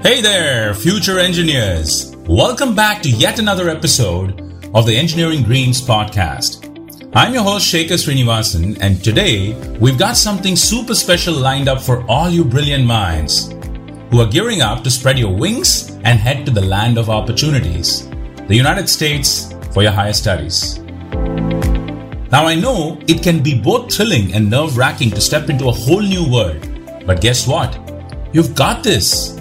Hey there, future engineers. Welcome back to yet another episode of the Engineering Dreams podcast. I'm your host, Shekhar Srinivasan, and today we've got something super special lined up for all you brilliant minds who are gearing up to spread your wings and head to the land of opportunities, the United States, for your higher studies. Now, I know it can be both thrilling and nerve wracking to step into a whole new world, but guess what? You've got this.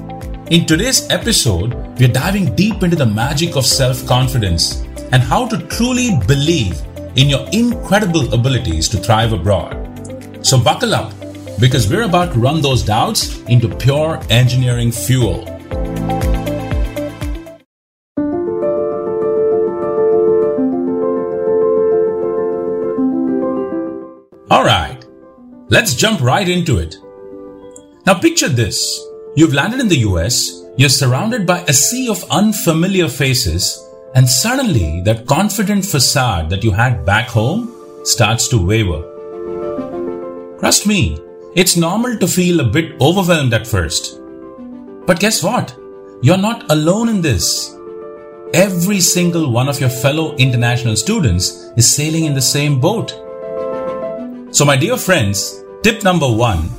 In today's episode, we're diving deep into the magic of self confidence and how to truly believe in your incredible abilities to thrive abroad. So, buckle up because we're about to run those doubts into pure engineering fuel. Alright, let's jump right into it. Now, picture this you've landed in the US, you're surrounded by a sea of unfamiliar faces, and suddenly that confident facade that you had back home starts to waver. Trust me, it's normal to feel a bit overwhelmed at first. But guess what? You're not alone in this. Every single one of your fellow international students is sailing in the same boat. So, my dear friends, tip number one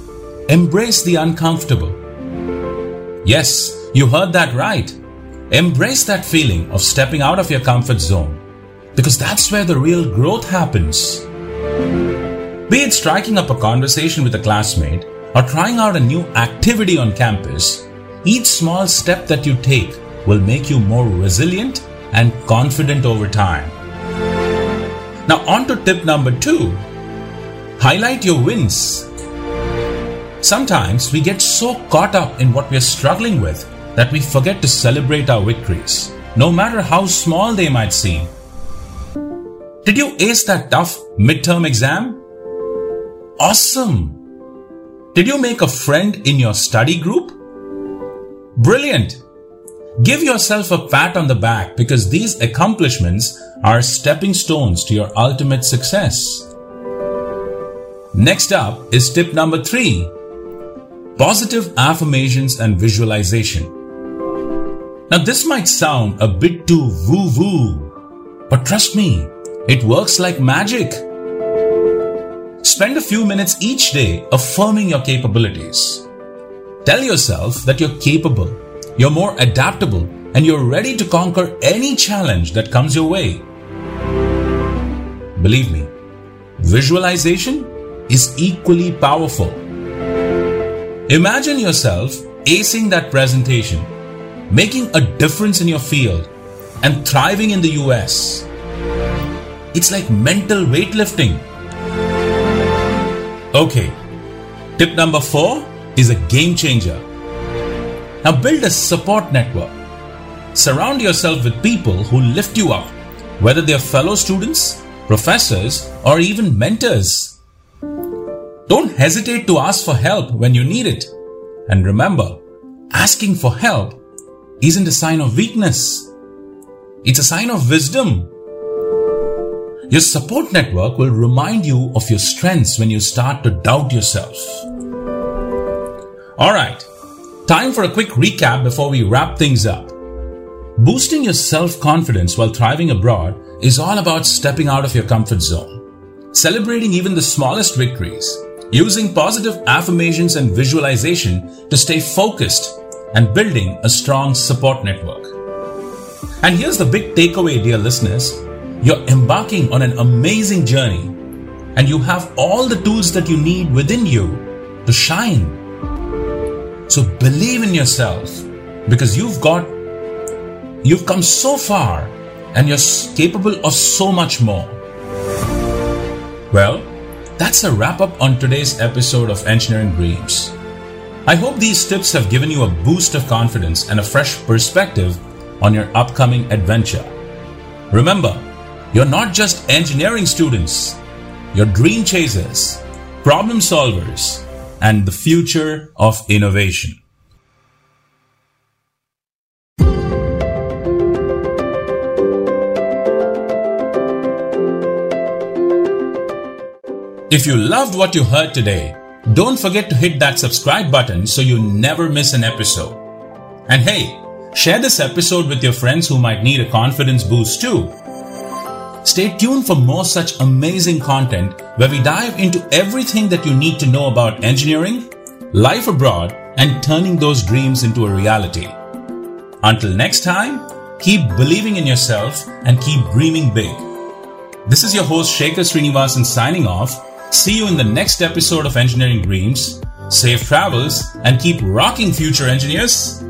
embrace the uncomfortable. Yes, you heard that right. Embrace that feeling of stepping out of your comfort zone because that's where the real growth happens. Be it striking up a conversation with a classmate or trying out a new activity on campus, each small step that you take will make you more resilient and confident over time. Now, on to tip number two highlight your wins. Sometimes we get so caught up in what we are struggling with that we forget to celebrate our victories, no matter how small they might seem. Did you ace that tough midterm exam? Awesome! Did you make a friend in your study group? Brilliant! Give yourself a pat on the back because these accomplishments are stepping stones to your ultimate success. Next up is tip number three positive affirmations and visualization. Now, this might sound a bit too woo woo, but trust me, it works like magic. Spend a few minutes each day affirming your capabilities. Tell yourself that you're capable, you're more adaptable, and you're ready to conquer any challenge that comes your way. Believe me, visualization is equally powerful. Imagine yourself acing that presentation, making a difference in your field, and thriving in the US. It's like mental weightlifting Okay, tip number four is a game changer. Now build a support network. Surround yourself with people who lift you up, whether they're fellow students, professors, or even mentors. Don't hesitate to ask for help when you need it. And remember, asking for help isn't a sign of weakness. It's a sign of wisdom. Your support network will remind you of your strengths when you start to doubt yourself. Alright, time for a quick recap before we wrap things up. Boosting your self confidence while thriving abroad is all about stepping out of your comfort zone, celebrating even the smallest victories, using positive affirmations and visualization to stay focused, and building a strong support network. And here's the big takeaway, dear listeners you're embarking on an amazing journey and you have all the tools that you need within you to shine. So believe in yourself because you've got, you've come so far and you're capable of so much more. Well, that's a wrap up on today's episode of Engineering Dreams. I hope these tips have given you a boost of confidence and a fresh perspective on your upcoming adventure. Remember, you're not just engineering students, you're dream chasers, problem solvers, and the future of innovation. If you loved what you heard today, don't forget to hit that subscribe button so you never miss an episode. And hey, share this episode with your friends who might need a confidence boost too. Stay tuned for more such amazing content where we dive into everything that you need to know about engineering, life abroad, and turning those dreams into a reality. Until next time, keep believing in yourself and keep dreaming big. This is your host Shekhar Srinivasan signing off. See you in the next episode of Engineering Dreams. Safe travels and keep rocking future engineers.